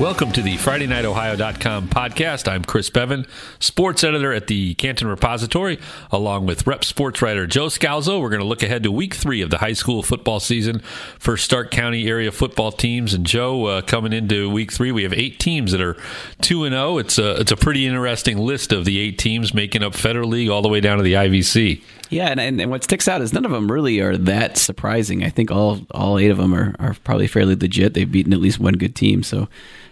Welcome to the FridayNightOhio.com podcast. I'm Chris Beaven, sports editor at the Canton Repository, along with rep sports writer Joe Scalzo. We're going to look ahead to week three of the high school football season for Stark County area football teams. And Joe, uh, coming into week three, we have eight teams that are 2 and 0. It's a, it's a pretty interesting list of the eight teams making up Federal League all the way down to the IVC. Yeah, and, and, and, what sticks out is none of them really are that surprising. I think all all eight of them are, are probably fairly legit. They've beaten at least one good team. So,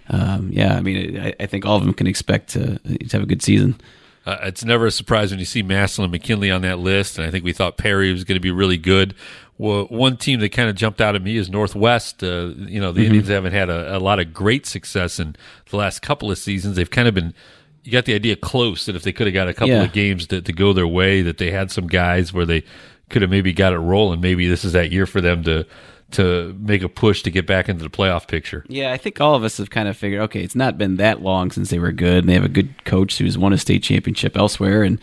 um, yeah, I mean, I, I, think all of them can expect to, to have a good season. Uh, it's never a surprise when you see Massillon and McKinley on that list, and I think we thought Perry was going to be really good. Well, one team that kind of jumped out at me is Northwest. Uh, you know, the mm-hmm. Indians haven't had a, a lot of great success in the last couple of seasons. They've kind of been you got the idea close that if they could have got a couple yeah. of games to, to go their way, that they had some guys where they could have maybe got it rolling. Maybe this is that year for them to to make a push to get back into the playoff picture. Yeah, I think all of us have kind of figured, okay, it's not been that long since they were good, and they have a good coach who's won a state championship elsewhere, and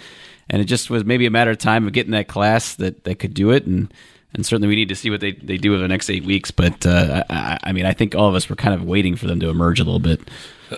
and it just was maybe a matter of time of getting that class that that could do it, and and certainly we need to see what they, they do over the next eight weeks. But uh, I, I mean, I think all of us were kind of waiting for them to emerge a little bit.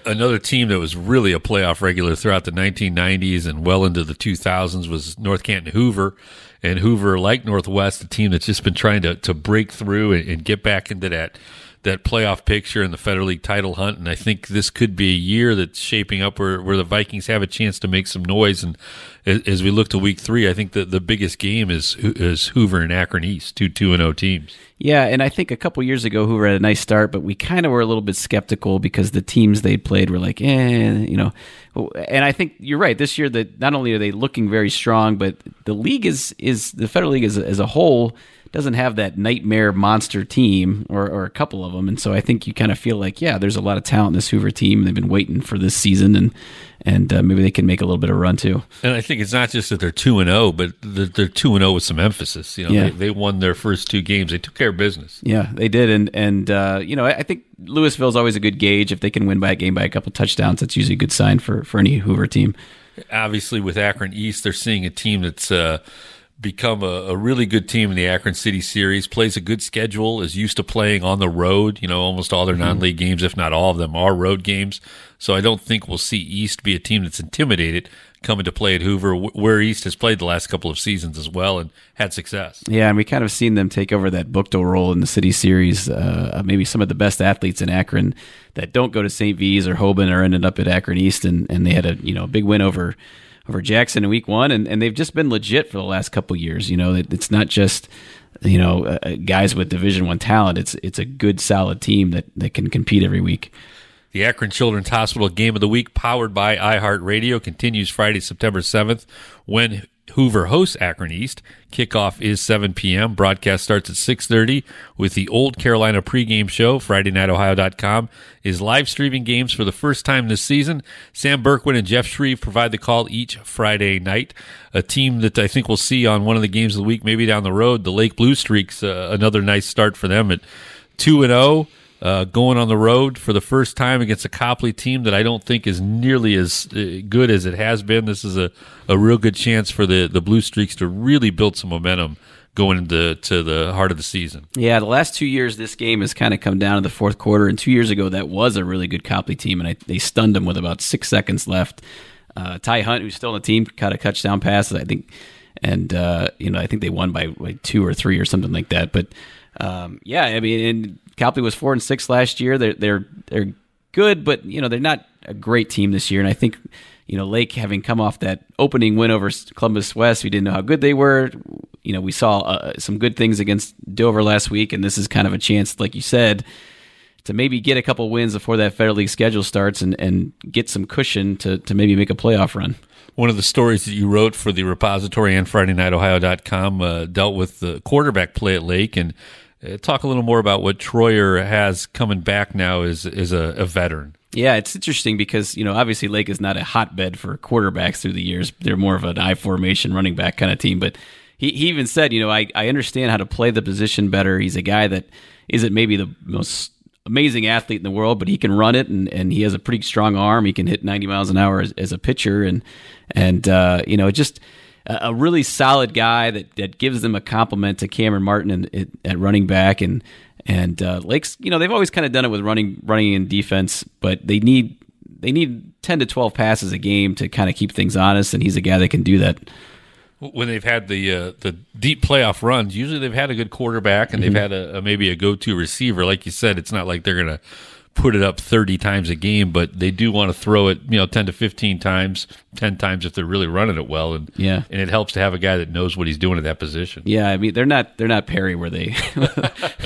Another team that was really a playoff regular throughout the 1990s and well into the 2000s was North Canton Hoover. And Hoover, like Northwest, a team that's just been trying to, to break through and, and get back into that that playoff picture and the Federal League title hunt. And I think this could be a year that's shaping up where, where the Vikings have a chance to make some noise. And as, we look to week three, I think that the biggest game is is Hoover and Akron East, two two and O oh teams. Yeah, and I think a couple years ago Hoover had a nice start, but we kind of were a little bit skeptical because the teams they played were like, eh, you know. And I think you're right. This year, that not only are they looking very strong, but the league is is the Federal League as as a whole doesn't have that nightmare monster team or, or a couple of them. And so I think you kind of feel like, yeah, there's a lot of talent in this Hoover team. They've been waiting for this season and, and uh, maybe they can make a little bit of run too. And I think it's not just that they're 2 and 0, but they're 2 and 0 with some emphasis. You know, yeah. they, they, won their first two games. They took care of business. Yeah, they did. And, and uh, you know, I, I think Louisville's always a good gauge. If they can win by a game by a couple touchdowns, that's usually a good sign for, for any Hoover team. Obviously, with Akron East, they're seeing a team that's. Uh, become a, a, really good team in the Akron City Series, plays a good schedule, is used to playing on the road. You know, almost all their mm-hmm. non league games, if not all of them, are road games. So I don't think we'll see East be a team that's intimidated coming to play at Hoover, where East has played the last couple of seasons as well and had success. Yeah, and we kind of seen them take over that Buchtel role in the City Series. Uh, maybe some of the best athletes in Akron that don't go to St. V's or Hoban or ended up at Akron East, and, and they had a you know a big win over over Jackson in week one, and, and they've just been legit for the last couple years. You know, it, it's not just you know uh, uh, guys with Division One talent. It's it's a good, solid team that that can compete every week. The Akron Children's Hospital Game of the Week, powered by iHeartRadio, continues Friday, September 7th when Hoover hosts Akron East. Kickoff is 7 p.m. Broadcast starts at 6:30 with the Old Carolina pregame show. FridayNightOhio.com is live streaming games for the first time this season. Sam Berkwin and Jeff Shreve provide the call each Friday night. A team that I think we'll see on one of the games of the week, maybe down the road. The Lake Blue Streaks, uh, another nice start for them at two and zero. Uh, going on the road for the first time against a Copley team that I don't think is nearly as uh, good as it has been. This is a, a real good chance for the, the Blue Streaks to really build some momentum going into to the heart of the season. Yeah, the last two years, this game has kind of come down to the fourth quarter. And two years ago, that was a really good Copley team, and I, they stunned them with about six seconds left. Uh, Ty Hunt, who's still on the team, caught a touchdown pass. I think, and uh, you know, I think they won by like two or three or something like that. But um, yeah, I mean, and Copley was four and six last year. They're they're they're good, but you know they're not a great team this year. And I think you know Lake having come off that opening win over Columbus West, we didn't know how good they were. You know we saw uh, some good things against Dover last week, and this is kind of a chance, like you said, to maybe get a couple wins before that Federal League schedule starts and and get some cushion to to maybe make a playoff run one of the stories that you wrote for the repository and FridayNightOhio.com uh, dealt with the quarterback play at Lake, and talk a little more about what Troyer has coming back now as is a, a veteran. Yeah, it's interesting because you know obviously Lake is not a hotbed for quarterbacks through the years. They're more of an I formation running back kind of team. But he, he even said, you know, I, I understand how to play the position better. He's a guy that isn't maybe the most amazing athlete in the world, but he can run it and, and he has a pretty strong arm. He can hit 90 miles an hour as, as a pitcher and and uh, you know it just a really solid guy that, that gives them a compliment to Cameron Martin and, at running back and and uh, Lakes. You know they've always kind of done it with running running in defense, but they need they need 10 to 12 passes a game to kind of keep things honest, and he's a guy that can do that when they've had the uh, the deep playoff runs, usually they've had a good quarterback and mm-hmm. they've had a, a, maybe a go to receiver. Like you said, it's not like they're going to put it up 30 times a game, but they do want to throw it, you know, 10 to 15 times, 10 times if they're really running it well. And yeah, and it helps to have a guy that knows what he's doing at that position. Yeah. I mean, they're not, they're not Perry where they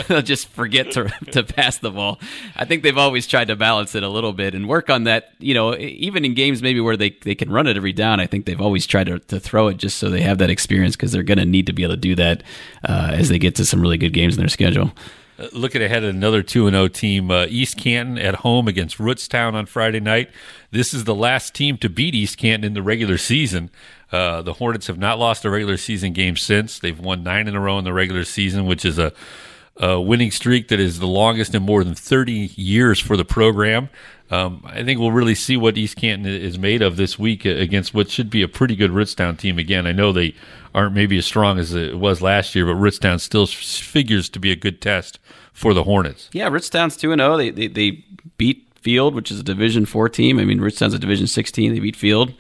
just forget to, to pass the ball. I think they've always tried to balance it a little bit and work on that, you know, even in games maybe where they, they can run it every down. I think they've always tried to, to throw it just so they have that experience because they're going to need to be able to do that uh, as they get to some really good games in their schedule looking ahead at another 2 0 team, uh, East Canton at home against Rootstown on Friday night. This is the last team to beat East Canton in the regular season. Uh, the Hornets have not lost a regular season game since. They've won nine in a row in the regular season, which is a, a winning streak that is the longest in more than 30 years for the program. Um, I think we'll really see what East Canton is made of this week against what should be a pretty good Rootstown team. Again, I know they aren't maybe as strong as it was last year, but Rootstown still figures to be a good test for the Hornets. Yeah, two and zero. Oh. They they beat Field, which is a Division four team. I mean, Rootstown's a Division sixteen. They beat Field.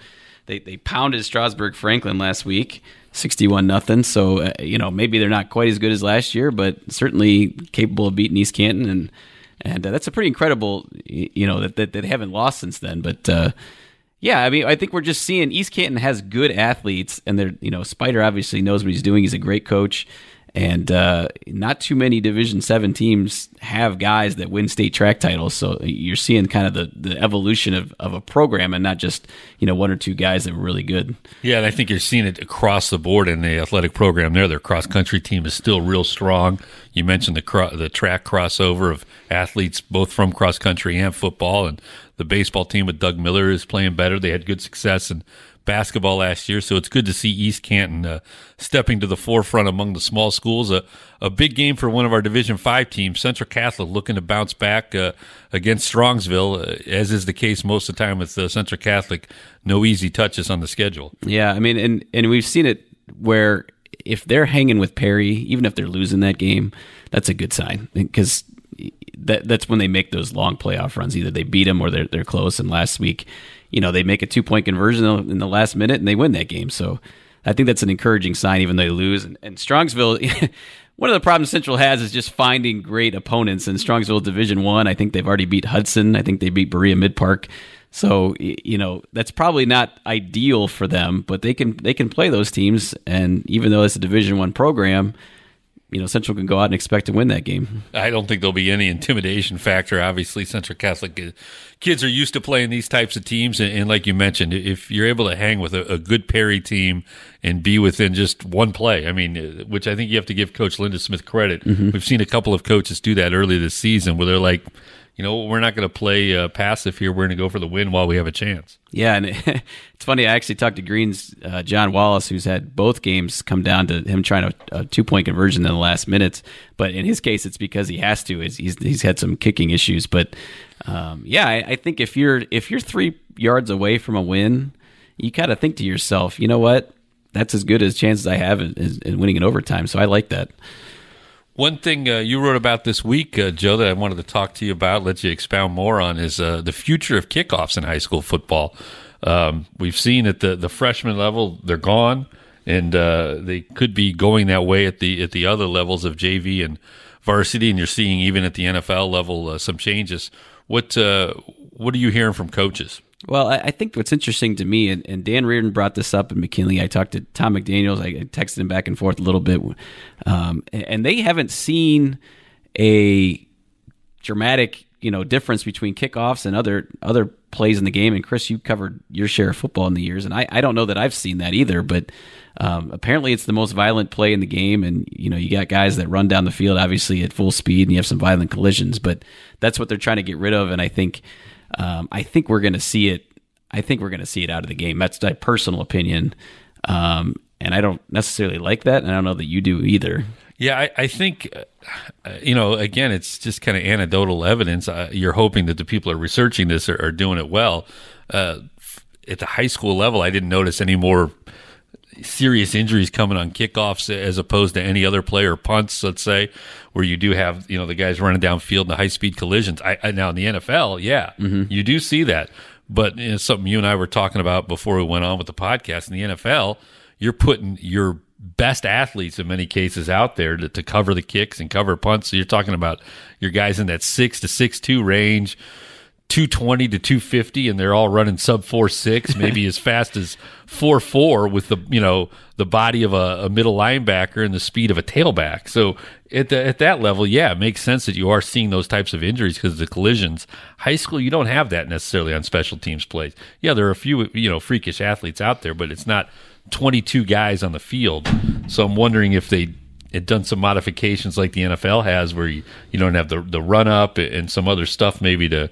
They they pounded Strasburg Franklin last week, sixty one nothing. So uh, you know maybe they're not quite as good as last year, but certainly capable of beating East Canton and. And uh, that's a pretty incredible, you know, that, that, that they haven't lost since then. But uh, yeah, I mean, I think we're just seeing East Canton has good athletes, and they're, you know, Spider obviously knows what he's doing. He's a great coach and uh, not too many division 7 teams have guys that win state track titles. So you're seeing kind of the, the evolution of, of a program and not just you know one or two guys that were really good. Yeah and i think you're seeing it across the board in the athletic program there. Their cross country team is still real strong. You mentioned the cro- the track crossover of athletes both from cross country and football. And the baseball team with doug miller is playing better. They had good success and basketball last year, so it's good to see East Canton uh, stepping to the forefront among the small schools. A, a big game for one of our Division Five teams, Central Catholic, looking to bounce back uh, against Strongsville, uh, as is the case most of the time with uh, Central Catholic. No easy touches on the schedule. Yeah, I mean, and and we've seen it where if they're hanging with Perry, even if they're losing that game, that's a good sign because that that's when they make those long playoff runs. Either they beat them or they're they're close. And last week, you know, they make a two point conversion in the last minute and they win that game. So I think that's an encouraging sign, even though they lose. And, and Strongsville, one of the problems Central has is just finding great opponents. In Strongsville Division One, I, I think they've already beat Hudson. I think they beat Berea Mid Park. So you know that's probably not ideal for them, but they can they can play those teams. And even though it's a Division One program, you know Central can go out and expect to win that game. I don't think there'll be any intimidation factor. Obviously, Central Catholic kids are used to playing these types of teams, and, and like you mentioned, if you're able to hang with a, a, good Perry team and be within just one play, I mean, uh, which I think you have to give Coach Linda Smith credit. Mm-hmm. We've seen a couple of coaches do that early this season, where they're like, you know, we're not going to play uh, passive here. We're going to go for the win while we have a chance. Yeah, and it's funny. I actually talked to Green's uh, John Wallace, who's had both games come down to him trying a, a two point conversion in the last minutes. But in his case, it's because he has to. He's he's had some kicking issues. But um, yeah, I, I, think if you're if you're three yards away from a win, you kind of think to yourself, you know what? That's as good as chances I have in, in winning in overtime. So I like that. One thing uh, you wrote about this week, uh, Joe, that I wanted to talk to you about, let you expound more on, is uh, the future of kickoffs in high school football. Um, we've seen at the, the freshman level, they're gone, and uh, they could be going that way at the at the other levels of JV and varsity, and you're seeing even at the NFL level uh, some changes. What uh, what are you hearing from coaches? Well, I, I, think what's interesting to me, and, and, Dan Reardon brought this up in McKinley. I talked to Tom McDaniels. I texted him back and forth a little bit, um, and they haven't seen a dramatic you know difference between kickoffs and other other plays in the game. And Chris, you covered your share of football in the years, and I, I don't know that I've seen that either. But um, apparently, it's the most violent play in the game, and you know you got guys that run down the field obviously at full speed, and you have some violent collisions. But that's what they're trying to get rid of, and I think um, I think we're going to see it. I think we're going to see it out of the game. That's my personal opinion. Um, and I don't necessarily like that, and I don't know that you do either. Yeah, I, I think, uh, you know, again, it's just kind of anecdotal evidence. Uh, you're hoping that the people are researching this are, are doing it well. Uh, at the high school level, I didn't notice any more serious injuries coming on kickoffs as opposed to any other player punts, let's say, where you do have, you know, the guys running downfield in the high speed collisions. I, I, now in the NFL, yeah, mm-hmm. you do see that. But you know, something you and I were talking about before we went on with the podcast in the NFL, you're putting your best athletes in many cases out there to, to cover the kicks and cover punts. So you're talking about your guys in that six to six two range, two twenty to two fifty, and they're all running sub 4.6 maybe as fast as four four with the you know the body of a, a, middle linebacker and the speed of a tailback. So at the, at that level, yeah, it makes sense that you are seeing those types of injuries because of the collisions. High school, you don't have that necessarily on special teams plays. Yeah, there are a few you know freakish athletes out there, but it's not 22 guys on the field. So I'm wondering if they had done some modifications like the NFL has, where you, you don't have the the run up and some other stuff maybe to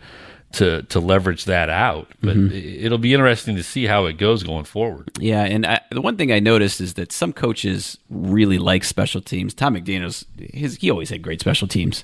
to to leverage that out. But mm-hmm. it'll be interesting to see how it goes going forward. Yeah, and I, the one thing I noticed is that some coaches really like special teams. Tom McDaniel's his he always had great special teams.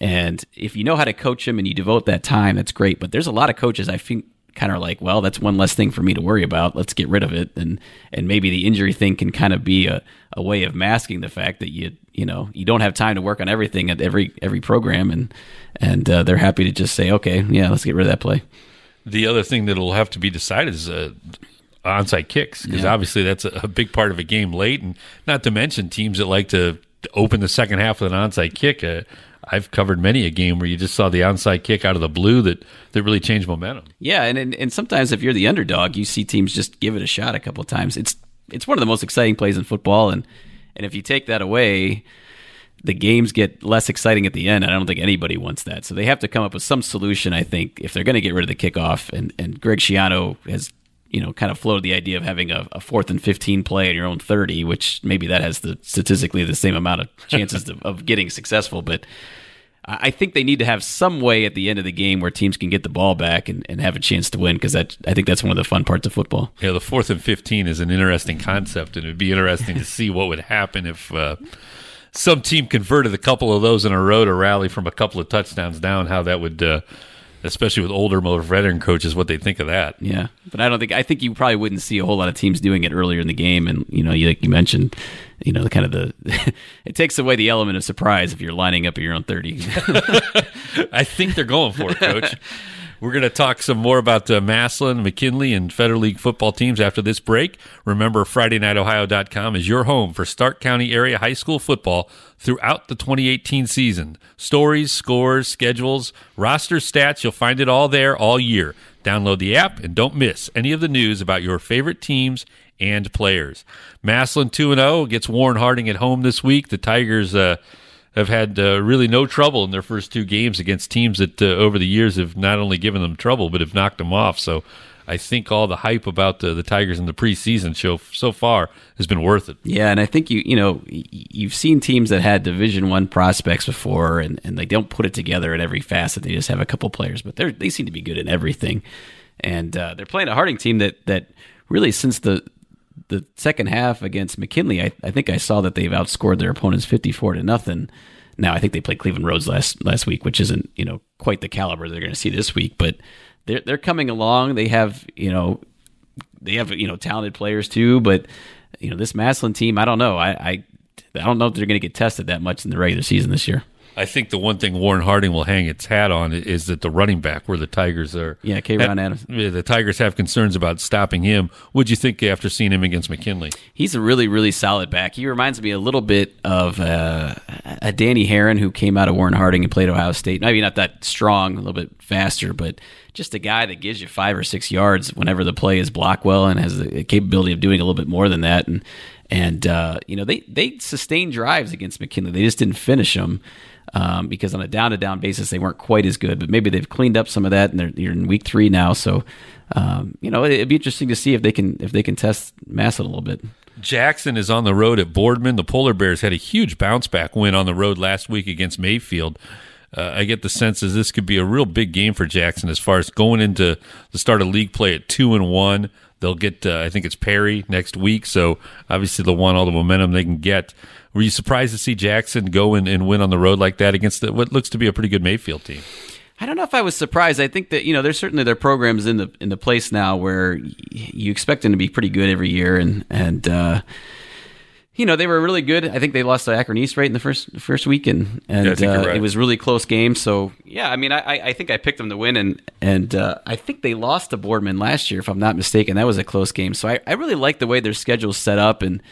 And if you know how to coach them and you devote that time, that's great. But there's a lot of coaches I think kind of like, well, that's one less thing for me to worry about. Let's get rid of it, and and maybe the injury thing can kind of be a, a way of masking the fact that you you know you don't have time to work on everything at every every program, and and uh, they're happy to just say, okay, yeah, let's get rid of that play. The other thing that'll have to be decided is uh, onside kicks because yeah. obviously that's a, a big part of a game late, and not to mention teams that like to open the second half with an onside kick. Uh, I've covered many a game where you just saw the onside kick out of the blue that, that really changed momentum. Yeah, and, and, and sometimes if you're the underdog, you see teams just give it a shot a couple times. It's it's one of the most exciting plays in football, and and if you take that away, the games get less exciting at the end. I don't think anybody wants that, so they have to come up with some solution. I think if they're going to get rid of the kickoff, and and Greg Schiano has you know, kind of floated the idea of having a, a, fourth and 15 play in your own 30, which maybe that has the statistically the same amount of chances of, of getting successful. But I think they need to have some way at the end of the game where teams can get the ball back and, and have a chance to win because that I think that's one of the fun parts of football. Yeah, the fourth and 15 is an interesting concept, and it would be interesting to see what would happen if. Uh, some team converted a couple of those in a row to rally from a couple of touchdowns down, how that would uh, especially with older, more veteran coaches, what they think of that. Yeah, but I don't think I think you probably wouldn't see a whole lot of teams doing it earlier in the game, and you know, you, like you mentioned, you know, the kind of the it takes away the element of surprise if you're lining up at your own thirty. I think they're going for it, coach. We're going to talk some more about uh, Massillon, McKinley, and Federal League football teams after this break. Remember, FridayNightOhio.com is your home for Stark County area high school football throughout the 2018 season. Stories, scores, schedules, roster stats, you'll find it all there all year. Download the app and don't miss any of the news about your favorite teams and players. Massillon 2 0 gets Warren Harding at home this week. The Tigers. Uh, have had uh, really no trouble in their first two games against teams that uh, over the years have not only given them trouble but have knocked them off. So I think all the hype about the, the Tigers in the preseason show so far has been worth it. Yeah, and I think you you know you've seen teams that had Division One prospects before, and, and they don't put it together in every facet. They just have a couple players, but they they seem to be good in everything. And uh, they're playing a Harding team that that really since the the second half against McKinley, I, I think I saw that they've outscored their opponents fifty four to nothing. Now I think they played Cleveland Rhodes last last week, which isn't you know quite the caliber they're going to see this week, but they're they're coming along. They have you know they have you know talented players too, but you know this Massillon team, I don't know. I I, I don't know if they're going to get tested that much in the regular season this year. I think the one thing Warren Harding will hang its hat on is that the running back, where the Tigers are, yeah, K. Ron Adams, the Tigers have concerns about stopping him. What'd you think after seeing him against McKinley? He's a really, really solid back. He reminds me a little bit of uh, a Danny Herron who came out of Warren Harding and played Ohio State. Maybe not that strong, a little bit faster, but just a guy that gives you five or six yards whenever the play is blocked well and has the capability of doing a little bit more than that. And and uh, you know they they sustained drives against McKinley. They just didn't finish them. Um, because on a down to down basis, they weren't quite as good, but maybe they've cleaned up some of that, and they're, they're in week three now. So, um, you know, it, it'd be interesting to see if they can if they can test Massett a little bit. Jackson is on the road at Boardman. The Polar Bears had a huge bounce back win on the road last week against Mayfield. Uh, I get the sense as this could be a real big game for Jackson as far as going into the start of league play at two and one. They'll get, uh, I think it's Perry next week, so obviously they'll want all the momentum they can get. Were you surprised to see Jackson go and, and win on the road like that against the, what looks to be a pretty good Mayfield team? I don't know if I was surprised. I think that you know there's certainly their programs in the in the place now where you expect them to be pretty good every year, and and uh, you know they were really good. I think they lost to Akron East right in the first first week, and and Yeah, uh, right. it was really close game. So yeah, I mean I I- I think I picked them to win, and and uh, I think they lost to Boardman last year if I'm not mistaken. That was a close game. So I, I really like the way their schedule's set up, and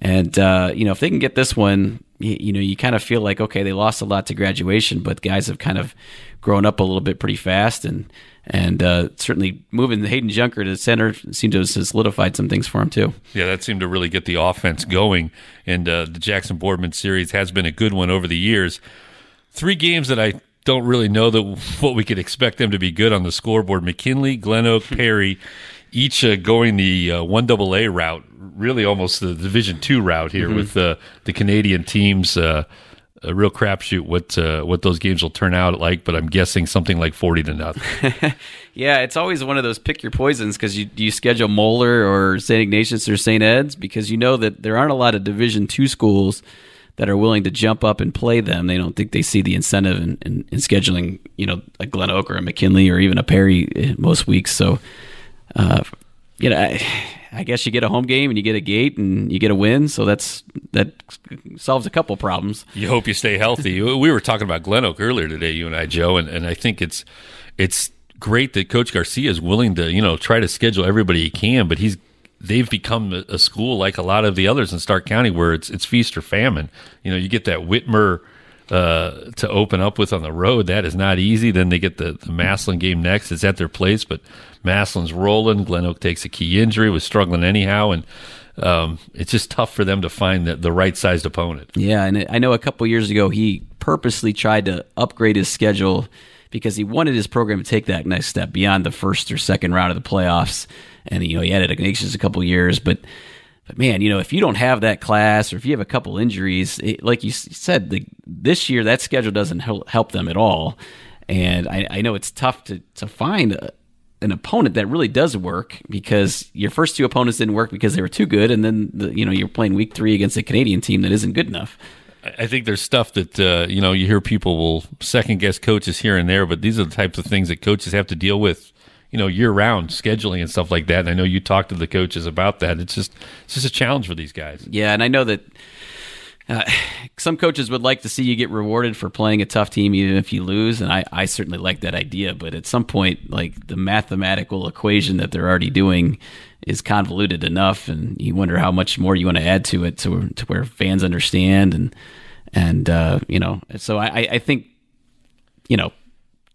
and uh, you know if they can get this one, you, you know you kind of feel like okay they lost a lot to graduation, but guys have kind of grown up a little bit pretty fast, and and uh, certainly moving Hayden Junker to center seemed to have solidified some things for him too. Yeah, that seemed to really get the offense going. And uh, the Jackson Boardman series has been a good one over the years. Three games that I don't really know that what we could expect them to be good on the scoreboard: McKinley, Glen Oak, Perry, each uh, going the uh, one double A route, really almost the Division two route here with uh, the Canadian teams. Uh, a real crapshoot what uh, what those games will turn out like, but I'm guessing something like forty to nothing. Yeah, it's always one of those pick your poisons because you you schedule Moeller or St. Ignatius or St. Ed's because you know that there aren't a lot of Division two schools that are willing to jump up and play them. They don't think they see the incentive in, in, in scheduling, you know, a Glen Oak or a McKinley or even a Perry most weeks. So, uh, you know, I, I guess you get a home game and you get a gate and you get a win. So that's that solves a couple problems. You hope you stay healthy. we were talking about Glen Oak earlier today, you and I, Joe, and, and I think it's it's great that Coach Garcia is willing to you know try to schedule everybody he can, but he's they've become a, a school like a lot of the others in Stark County where it's it's feast or famine. You know, you get that Whitmer. Uh, to open up with on the road, that is not easy. Then they get the, the Massillon game next. It's at their place, but Massillon's rolling. Glen Oak takes a key injury, was struggling anyhow, and um, it's just tough for them to find the, the right sized opponent. Yeah, and I know a couple years ago he purposely tried to upgrade his schedule because he wanted his program to take that next step beyond the first or second round of the playoffs. And you know he had it Ignatius a couple years, but but man, you know if you don't have that class or if you have a couple injuries, it, like you said, the, this year that schedule doesn't help, them at all. And I, I know it's tough to to find. A, an opponent that really does work because your first two opponents didn't work because they were too good, and then the, you know you're playing week three against a Canadian team that isn't good enough. I think there's stuff that uh, you know you hear people will second guess coaches here and there, but these are the types of things that coaches have to deal with, you know, year round scheduling and stuff like that. And I know you talked to the coaches about that. It's just it's just a challenge for these guys. Yeah, and I know that uh, some coaches would like to see you get rewarded for playing a tough team even if you lose, and I, I certainly like that idea. But at some point, like the mathematical equation that they're already doing is convoluted enough, and you wonder how much more you want to add to it to to where fans understand and and uh, you know. So I, I think you know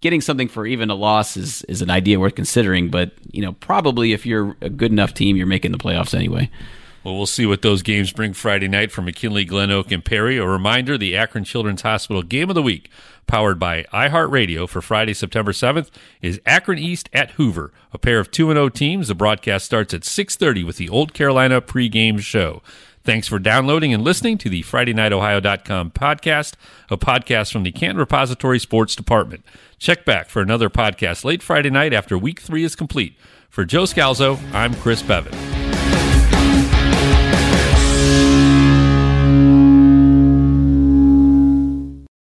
getting something for even a loss is is an idea worth considering. But you know, probably if you're a good enough team, you're making the playoffs anyway. Well, we'll see what those games bring Friday night for McKinley, Glen Oak, and Perry. A reminder the Akron Children's Hospital Game of the Week, powered by iHeartRadio for Friday, September 7th, is Akron East at Hoover. A pair of 2 0 teams. The broadcast starts at 6.30 with the Old Carolina pregame show. Thanks for downloading and listening to the FridayNightOhio.com podcast, a podcast from the Canton Repository Sports Department. Check back for another podcast late Friday night after week three is complete. For Joe Scalzo, I'm Chris Beaven.